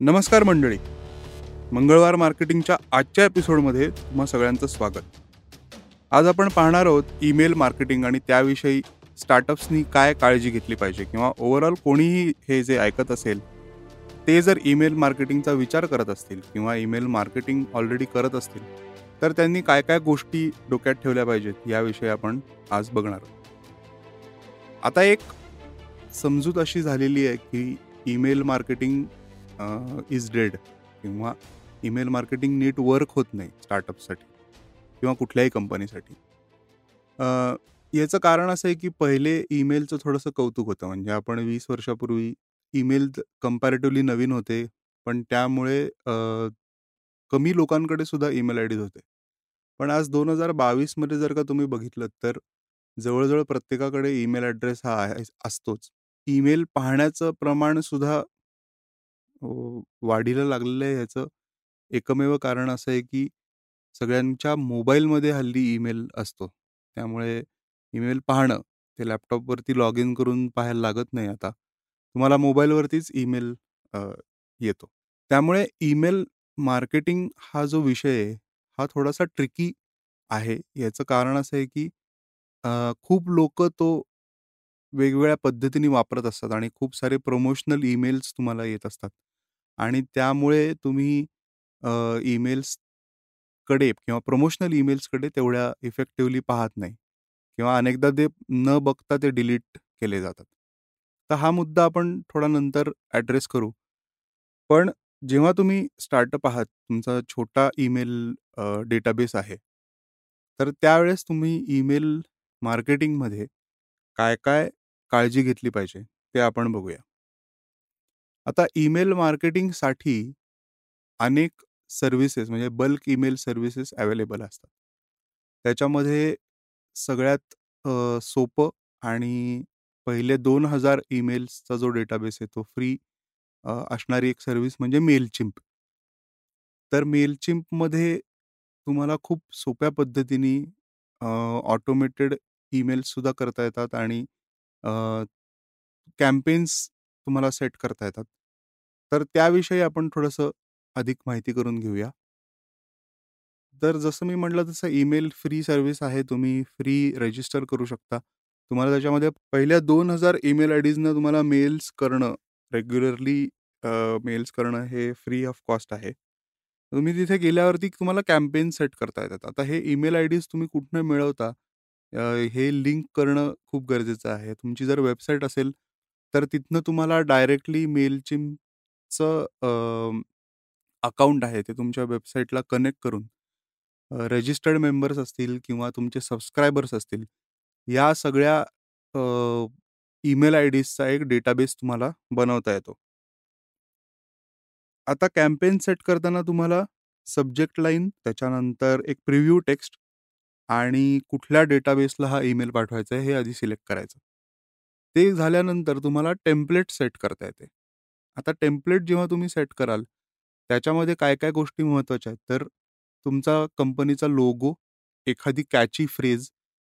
नमस्कार मंडळी. मंगळवार मार्केटिंगच्या आजच्या एपिसोडमध्ये तुम्हा सगळ्यांचं स्वागत. आज आपण पाहणार आहोत ईमेल मार्केटिंग आणि त्याविषयी स्टार्टअप्सनी काय काळजी घेतली पाहिजे किंवा ओव्हरऑल कोणीही हे जे ऐकत असेल ते जर ईमेल मार्केटिंगचा विचार करत असतील किंवा ईमेल मार्केटिंग ऑलरेडी करत असतील तर त्यांनी काय काय गोष्टी डोक्यात ठेवल्या पाहिजेत याविषयी आपण आज बघणार आहोत. आता एक समजूत अशी झालेली आहे की ईमेल मार्केटिंग इज डेड किंवा ईमेल मार्केटिंग नीट वर्क होत नाही स्टार्टअपसाठी किंवा कुठल्याही कंपनीसाठी याचं कारण असं आहे की पहिले ईमेलचं थोडंसं कौतुक होतं. म्हणजे आपण वीस वर्षापूर्वी ईमेल कम्पॅरेटिव्हली नवीन होते पण त्यामुळे कमी लोकांकडे सुद्धा ईमेल आय डीज होते. पण आज दोन हजार बावीसमध्ये जर का तुम्ही बघितलं तर जवळजवळ प्रत्येकाकडे ईमेल ॲड्रेस हा असतोच. ईमेल पाहण्याचं प्रमाण सुद्धा वाढीला लागलेलं आहे ह्याचं. एकमेव कारण असं आहे की सगळ्यांच्या मोबाईलमध्ये हल्ली ईमेल असतो. त्यामुळे ईमेल पाहणं ते लॅपटॉपवरती लॉग इन करून पाहायला लागत नाही आता. तुम्हाला मोबाईलवरतीच ईमेल येतो. त्यामुळे ईमेल मार्केटिंग हा जो विषय आहे हा थोडासा ट्रिकी आहे. याचं कारण असं आहे की खूप लोक तो वेगवेगळ्या पद्धतीने वापरत असतात आणि खूप सारे प्रमोशनल ईमेल्स तुम्हाला येत असतात. आणि त्यामुळे तुम्ही ईमेल्सकडे किंवा प्रमोशनल ईमेल्सकडे तेवढ्या इफेक्टिव्हली पाहत नाही किंवा अनेकदा ते न बघता ते डिलीट केले जातात. तर हा मुद्दा आपण थोडा नंतर ॲड्रेस करू. पण जेव्हा तुम्ही स्टार्टअप आहात तुमचा छोटा ईमेल डेटाबेस आहे तर त्यावेळेस तुम्ही ईमेल मार्केटिंगमध्ये काय काय काळजी घेतली पाहिजे ते आपण बघूया. आता ईमेल मार्केटिंगसाठी अनेक सर्व्हिसेस म्हणजे बल्क ईमेल सर्व्हिसेस अवेलेबल असतात. त्याच्यामध्ये सगळ्यात सोपं आणि पहिले दोन हजार ईमेल्सचा जो डेटाबेस आहे तो फ्री असणारी एक सर्व्हिस म्हणजे मेलचिंप. तर मेलचिंपमध्ये तुम्हाला खूप सोप्या पद्धतीने ऑटोमेटेड ईमेल्ससुद्धा करता येतात आणि कॅम्पेन्स तुम्हाला सेट करता येतात. तर त्याविषयी आपण थोडंसं अधिक माहिती करून घेऊया. तर जसं मी म्हटलं तसं ईमेल फ्री सर्व्हिस आहे. तुम्ही फ्री रजिस्टर करू शकता. तुम्हाला त्याच्यामध्ये पहिल्या दोन हजार ईमेल आय डीजनं तुम्हाला मेल्स करणं रेग्युलरली मेल्स करणं हे फ्री ऑफ कॉस्ट आहे. तुम्ही तिथे गेल्यावरती तुम्हाला कॅम्पेन सेट करता येतात. आता हे ईमेल आय डीज तुम्ही कुठनं मिळवता हे लिंक करणं खूप गरजेचं आहे. तुमची जर वेबसाईट असेल तर तिथनं तुम्हाला डायरेक्टली मेलचिमचं अकाउंट आहे ते तुमच्या वेबसाईटला कनेक्ट करून रजिस्टर्ड मेंबर्स असतील किंवा तुमचे सबस्क्रायबर्स असतील या सगळ्या ईमेल आय डीजचा एक डेटाबेस तुम्हाला बनवता येतो. आता कॅम्पेन सेट करताना तुम्हाला सब्जेक्ट लाईन त्याच्यानंतर एक प्रिव्ह्यू टेक्स्ट आणि कुठल्या डेटाबेसला हा ईमेल पाठवायचा आहे हे आधी सिलेक्ट करायचं. ते झाल्यानंतर तुम्हाला टेम्पलेट सेट करता येते. आता टेम्पलेट जेव्हा तुम्ही सेट कराल त्याच्यामध्ये काय काय गोष्टी महत्त्वाच्या आहेत? तर तुमचा कंपनीचा लोगो एखादी कॅची फ्रेज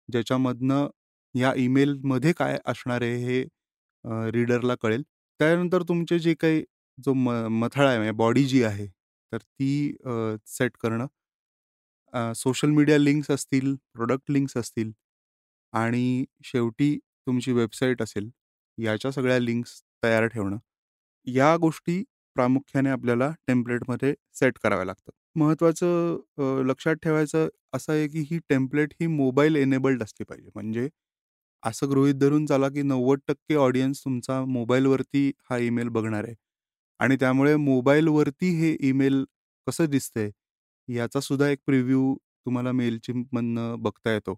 ज्याच्यामधनं या ईमेलमध्ये काय असणार आहे हे रीडरला कळेल. त्यानंतर तुमचे जे काही जो म मथळा आहे म्हणजे बॉडी जी आहे तर ती सेट करणं. सोशल मीडिया लिंक्स असतील प्रोडक्ट लिंक्स असतील आणि शेवटी तुमची वेबसाईट असेल याच्या सगळ्या लिंक्स तयार ठेवणं या गोष्टी प्रामुख्याने आपल्याला टेम्पलेटमध्ये सेट कराव्या लागतात. महत्त्वाचं लक्षात ठेवायचं असं आहे की ही टेम्पलेट ही मोबाईल एनेबल्ड असली पाहिजे. म्हणजे असं गृहित धरून चाला की नव्वद टक्के ऑडियन्स तुमचा मोबाईलवरती हा ईमेल बघणार आहे. आणि त्यामुळे मोबाईलवरती हे ईमेल कसं दिसतंय याचा सुद्धा एक प्रिव्ह्यू तुम्हाला मेलचिंपमधनं बघता येतो.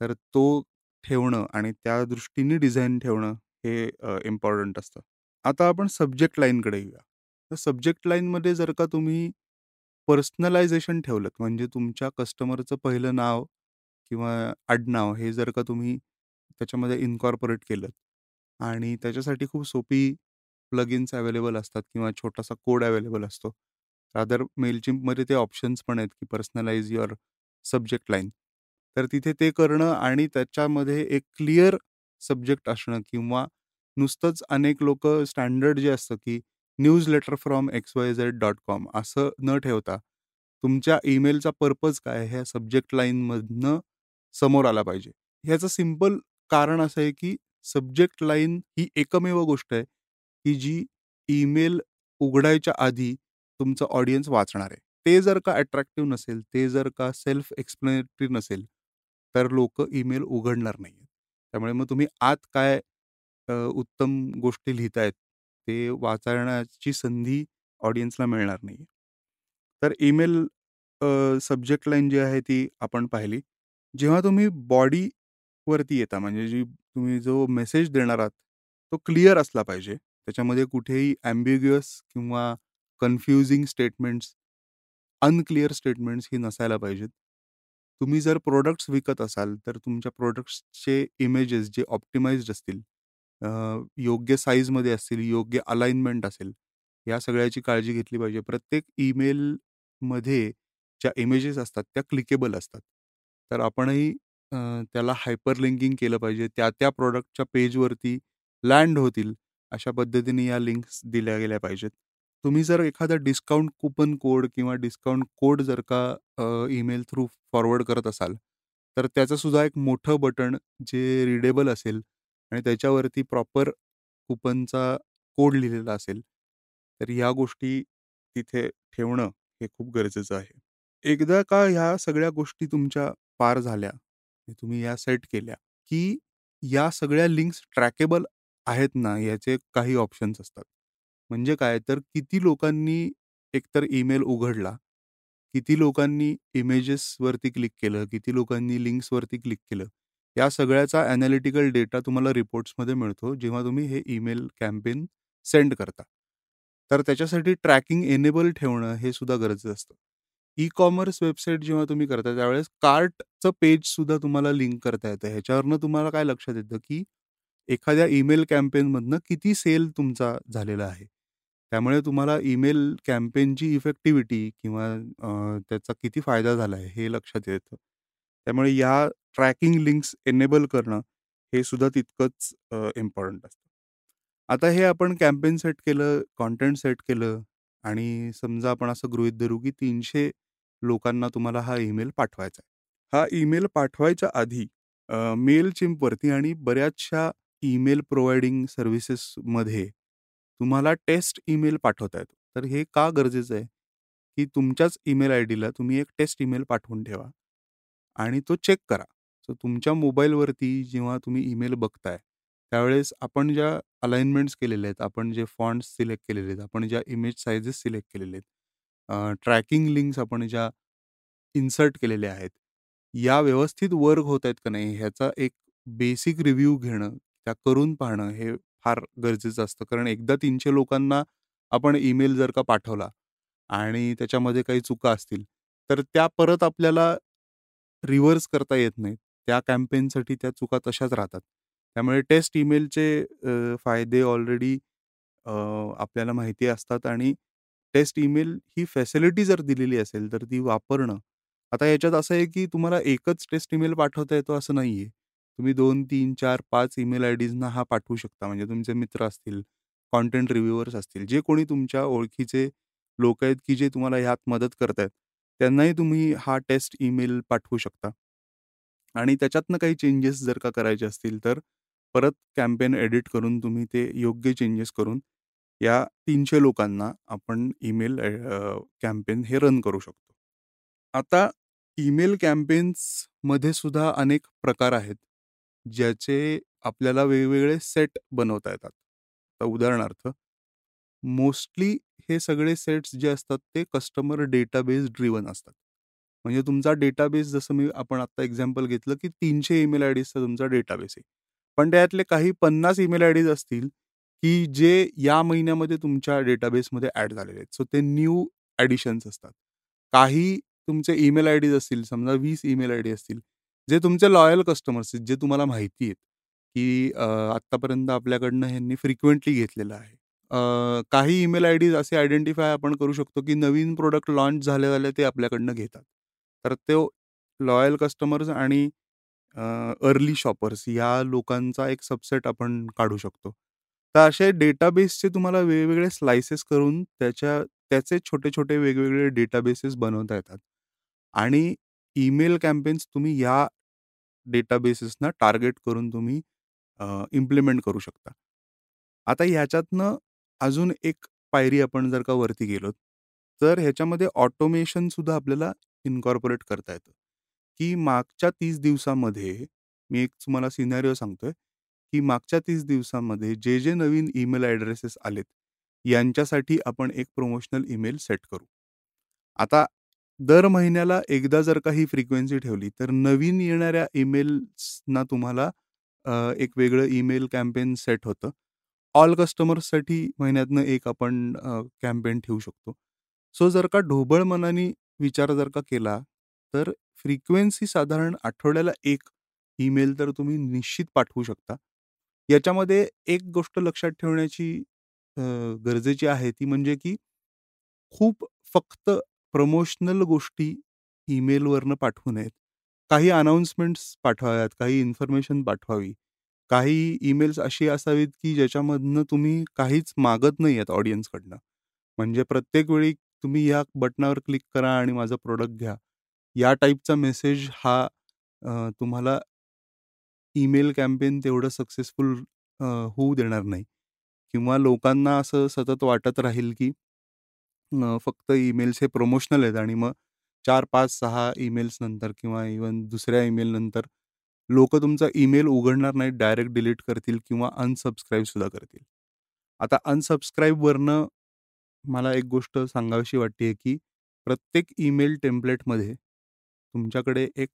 तर तो ठेवणं आणि त्या दृष्टीने डिझाईन ठेवणं हे इम्पॉर्टंट असतं. आता आपण सब्जेक्ट लाईनकडे येऊया. तर सब्जेक्ट लाईनमध्ये जर का तुम्ही पर्सनलायझेशन ठेवलं म्हणजे तुमच्या कस्टमरचं पहिलं नाव किंवा आडनाव हे जर का तुम्ही त्याच्यामध्ये इन्कॉर्पोरेट केलं आणि त्याच्यासाठी खूप सोपी प्लगिन्स अवेलेबल असतात किंवा छोटासा कोड अवेलेबल असतो. रादर मेलचिंपमध्ये ते ऑप्शन्स पण आहेत की पर्सनलाइज युअर सब्जेक्ट लाईन. तर तिथे ते करणं आणि त्याच्यामध्ये एक क्लिअर सब्जेक्ट असणं किंवा नुसतंच अनेक लोक स्टँडर्ड जे असतं की newsletter from X Y Z dot com असं न ठेवता तुमच्या ईमेलचा पर्पज काय ह्या सब्जेक्ट लाईनमधनं समोर आला पाहिजे. ह्याचं सिंपल कारण असं आहे की सब्जेक्ट लाईन ही एकमेव गोष्ट आहे की जी ईमेल उघडायच्या आधी तुमचं ऑडियन्स वाचणार आहे. ते जर का अट्रॅक्टिव्ह नसेल ते जर का सेल्फ एक्सप्लेनेटरी नसेल तर लोक ईमेल उघडणार नाही त्यामुळे मग तुम्ही आत काय उत्तम गोष्टी लिहितायत ते वाचण्याची संधी ऑडियन्सला मिळणार नाही तर ईमेल सब्जेक्ट लाईन जी आहे ती आपण पाहिली. जेव्हा तुम्ही बॉडीवरती येता म्हणजे जी तुम्ही जो मेसेज देणार आहात तो क्लिअर असला पाहिजे. त्याच्यामध्ये कुठेही ॲम्बिग्युअस किंवा कन्फ्युजिंग स्टेटमेंट्स अनक्लिअर स्टेटमेंट्स ही नसायला पाहिजेत. तुम्ही जर प्रोडक्ट्स विकत असाल तर तुमच्या प्रोडक्ट्सचे इमेजेस जे ऑप्टिमाइज्ड असतील योग्य साईजमध्ये असतील योग्य अलाइनमेंट असेल या सगळ्याची काळजी घेतली पाहिजे. प्रत्येक ईमेलमध्ये ज्या इमेजेस असतात त्या क्लिकेबल असतात. तर आपणही त्याला हायपर लिंकिंग केलं पाहिजे. त्या त्या प्रॉडक्टच्या पेजवरती लँड होतील अशा पद्धतीने या लिंक्स दिल्या गेल्या पाहिजेत. तुम्ही जर एखादा डिस्काउंट कूपन कोड किंवा डिस्काउंट कोड जर का ईमेल थ्रू फॉरवर्ड करत असाल तर त्याचं सुद्धा एक मोठं बटन जे रिडेबल असेल आणि त्याच्यावरती प्रॉपर कुपनचा कोड लिहिलेला असेल तर ह्या गोष्टी तिथे ठेवणं हे खूप गरजेचं आहे. एकदा का ह्या सगळ्या गोष्टी तुमच्या पार झाल्या तुम्ही या सेट केल्या की या सगळ्या लिंक्स ट्रॅकेबल आहेत ना याचे काही ऑप्शन्स असतात. म्हणजे काय? तर किती लोकांनी एकतर ईमेल उघडला किती लोकांनी इमेजेसवरती क्लिक केलं किती लोकांनी लिंक्सवरती क्लिक केलं या सगळ्याचा ॲनालिटिकल डेटा तुम्हाला रिपोर्ट्समध्ये मिळतो जेव्हा तुम्ही हे ईमेल कॅम्पेन सेंड करता. तर त्याच्यासाठी ट्रॅकिंग एनेबल ठेवणं हे सुद्धा गरजेचं असतं. ई कॉमर्स वेबसाईट जेव्हा तुम्ही करता त्यावेळेस कार्टचं पेज सुद्धा तुम्हाला लिंक करता येतं. ह्याच्यावरनं तुम्हाला काय लक्षात येतं की एखाद्या ईमेल कॅम्पेनमधनं किती सेल तुमचा झालेला आहे? त्यामुळे तुम्हाला ईमेल कॅम्पेनची इफेक्टिव्हिटी किंवा त्याचा किती फायदा झाला आहे हे लक्षात येतं. त्यामुळे या ट्रॅकिंग लिंक्स एनेबल करणं हे सुद्धा तितकंच इम्पॉर्टंट असतं. आता हे आपण कॅम्पेन सेट केलं कॉन्टेंट सेट केलं आणि समजा आपण असं गृहित धरू की तीनशे लोकांना तुम्हाला हा ईमेल पाठवायचा आहे. हा ईमेल पाठवायच्या आधी मेल चिमवरती आणि बऱ्याचशा ईमेल प्रोव्हायडिंग सर्व्हिसेसमध्ये तुम्हाला टेस्ट ईमेल पाठवता येतो. तर हे का गरजेचं आहे? की तुमच्याच ईमेल आय डीला तुम्ही एक टेस्ट ईमेल पाठवून ठेवा आणि तो चेक करा. सो तुमच्या मोबाईलवरती जेव्हा तुम्ही ईमेल बघताय त्यावेळेस आपण ज्या अलाइनमेंट्स केलेले आहेत आपण जे फॉन्ट्स सिलेक्ट केलेले आहेत आपण ज्या इमेज सायझेस सिलेक्ट केलेले आहेत ट्रॅकिंग लिंक्स आपण ज्या इन्सर्ट केलेल्या आहेत या व्यवस्थित वर्क होत आहेत का नाही ह्याचा एक बेसिक रिव्ह्यू घेणं त्या करून पाहणं हे फार गरजेचं असतं. कारण एकदा तीनशे लोकांना आपण ईमेल जर का पाठवला आणि त्याच्यामध्ये काही चुका असतील तर त्या परत आपल्याला रिव्हर्स करता येत नाहीत. त्या कॅम्पेनसाठी त्या चुका तशाच राहतात. त्यामुळे टेस्ट ईमेलचे फायदे ऑलरेडी आपल्याला माहिती असतात आणि टेस्ट ईमेल ही फॅसिलिटी जर दिलेली असेल तर ती वापरणं. आता याच्यात असं आहे की तुम्हाला एकच टेस्ट ईमेल पाठवता येतो असं नाही आहे तुम्ही दोन तीन चार पाच ईमेल आय डीजना हा पाठवू शकता. म्हणजे तुमचे मित्र असतील कॉन्टेंट रिव्ह्युअर्स असतील जे कोणी तुमच्या ओळखीचे लोक आहेत की जे तुम्हाला ह्यात मदत करत आहेत त्यांनाही तुम्ही हा टेस्ट ईमेल पाठवू शकता. आणि त्याच्यातनं काही चेंजेस जर का करायचे असतील तर परत कॅम्पेन एडिट करून तुम्ही ते योग्य चेंजेस करून या तीनशे लोकांना आपण ईमेल कॅम्पेन हे रन करू शकतो. आता ईमेल कॅम्पेन्समध्ये सुद्धा अनेक प्रकार आहेत. ज्याचे आपल्याला वेगवेगळे सेट बनवता येतात. तर उदाहरणार्थ मोस्टली हे सगळे सेट्स जे असतात ते कस्टमर डेटाबेस ड्रिवन असतात. म्हणजे तुमचा डेटाबेस जसं मी आपण आता एक्झाम्पल घेतलं की तीनशे ईमेल आय डीजचा तुमचा डेटाबेस आहे. पण त्यातले काही पन्नास ईमेल आय डीज असतील की जे या महिन्यामध्ये तुमच्या डेटाबेसमध्ये ॲड झालेले आहेत. सो ते न्यू ॲडिशन्स असतात. काही तुमचे ईमेल आय डीज असतील समजा वीस ईमेल आय डी असतील जे तुमचे लॉयल कस्टमर्स आहेत जे तुम्हाला माहिती आहेत की आत्तापर्यंत आपल्याकडनं ह्यांनी फ्रिक्वेंटली घेतलेलं आहे. काही ईमेल आय डीज असे आयडेंटिफाय आपण करू शकतो की नवीन प्रोडक्ट लॉन्च झाले झाले ते आपल्याकडनं घेतात. तर तो लॉयल कस्टमर्स आणि अर्ली शॉपर्स या लोकांचा एक सबसेट आपण काढू शकतो. तर असे डेटाबेसचे तुम्हाला वेगवेगळे स्लायसेस करून त्याच्या त्याचे छोटे-छोटे वेगवेगळे डेटाबेसेस बनवता येतात. आणि ईमेल कॅम्पेन्स तुम्ही या डेटाबेसेसना टार्गेट करून तुम्ही इम्प्लिमेंट करू शकता. आता ह्याच्यातनं अजून एक पायरी आपण जर का वरती गेलो, तर ह्याच्यामध्ये ऑटोमेशन सुद्धा आपल्याला इन्कॉर्पोरेट करता येतं, की मागच्या 30 दिवसामध्ये मी एक तुम्हाला सिनेरिओ सांगतोय, की मागच्या 30 दिवसामध्ये जे, जे नवीन ईमेल ॲड्रेसेस आलेत, यांच्यासाठी आपण एक प्रोमोशनल ईमेल सेट करू. आता दर महिन्याला एकदा जर का ही फ्रिक्वेन्सी ठेवली, तर नवीन येणाऱ्या ईमेल्सना तुम्हाला एक वेगळं ईमेल कॅम्पेन सेट होतं. ऑल कस्टमर्ससाठी महिन्यातनं एक आपण कॅम्पेन ठेवू शकतो. सो जर का ढोबळ मनाने विचार जर का केला, तर फ्रिक्वेन्सी साधारण आठवड्याला एक ईमेल तर तुम्ही निश्चित पाठवू शकता. याच्यामध्ये एक गोष्ट लक्षात ठेवण्याची गरजेची आहे ती म्हणजे की खूप फक्त प्रमोशनल गोष्टी ईमेलवरनं पाठवू नयेत. काही अनाउन्समेंट्स पाठवाव्यात, काही इन्फॉर्मेशन पाठवावी. काही ईमेल्स अशी असावीत, की ज्याच्यामधनं तुम्ही काहीच मागत नाही आहेत ऑडियन्सकडनं. म्हणजे प्रत्येक वेळी तुम्ही या बटनावर क्लिक करा आणि माझं प्रॉडक्ट घ्या. या टाइपचा मेसेज हा तुम्हाला ईमेल कॅम्पेन तेवढं सक्सेसफुल होऊ देणार नाही किंवा लोकांना असं सतत वाटत राहील, की फक्त ईमेल्स हे प्रमोशनल आहेत आणि मग 4, 5, 6 ईमेल्स नंतर किंवा इव्हन दुसऱ्या ईमेल नंतर लोकं तुमचा ईमेल उघडणार नाहीत, डायरेक्ट डिलीट करतील किंवा अनसबस्क्राईब सुद्धा करतील. आता अनसबस्क्राईबवरनं मला एक गोष्ट सांगावीशी वाटते, की प्रत्येक ईमेल टेम्प्लेटमध्ये तुमच्याकडे एक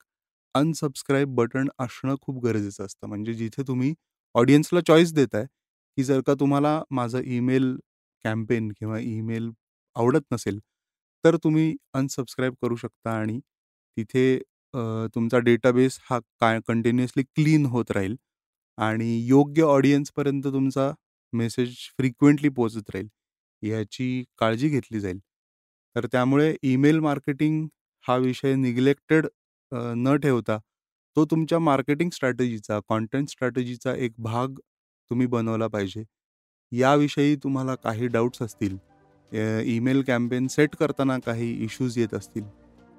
अनसबस्क्राईब बटन असणं खूप गरजेचं असतं. म्हणजे जिथे तुम्ही ऑडियन्सला चॉईस देताय, की जर का तुम्हाला माझं ईमेल कॅम्पेन किंवा ईमेल आवडत नसेल, तर तुम्ही अनसबस्क्राईब करू शकता आणि तिथे तुमचा डेटाबेस हा काय कंटिन्युअसली क्लीन होत राहील आणि योग्य ऑडियन्सपर्यंत तुमचा मेसेज फ्रिक्वेंटली पोहोचत राहील, याची काळजी घेतली जाईल. तर त्यामुळे ईमेल मार्केटिंग हा विषय निग्लेक्टेड न ठेवता तो तुमच्या मार्केटिंग स्ट्रॅटेजीचा, कंटेंट स्ट्रॅटेजीचा एक भाग तुम्ही बनवला पाहिजे. याविषयी तुम्हाला काही डाउट्स असतील, ईमेल कॅम्पेन सेट करताना काही इश्यूज येत असतील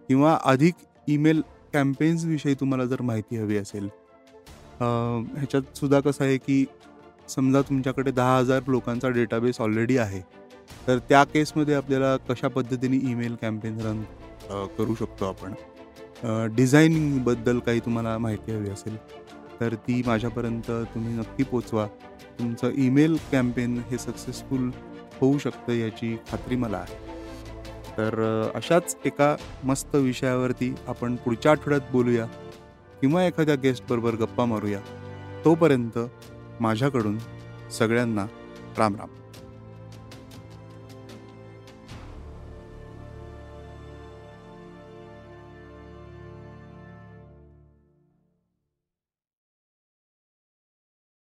किंवा अधिक ईमेल कॅम्पेन्सविषयी तुम्हाला जर माहिती हवी असेल, ह्याच्यात सुद्धा कसं आहे, की समजा तुमच्याकडे दहा हजार लोकांचा डेटाबेस ऑलरेडी आहे. तर त्या केसमध्ये आपल्याला कशा पद्धतीने ईमेल कॅम्पेन रन करू शकतो आपण. डिझायनिंगबद्दल काही तुम्हाला माहिती हवी असेल, तर ती माझ्यापर्यंत तुम्ही नक्की पोचवा तुमचं ईमेल कॅम्पेन हे सक्सेसफुल होऊ शकतं याची खात्री मला आहे. तर अशाच एका मस्त विषयावरती आपण पुढच्या आठवड्यात बोलूया किंवा एखाद्या गेस्टबरोबर गप्पा मारूया. तोपर्यंत माझ्याकडून सगळ्यांना राम राम.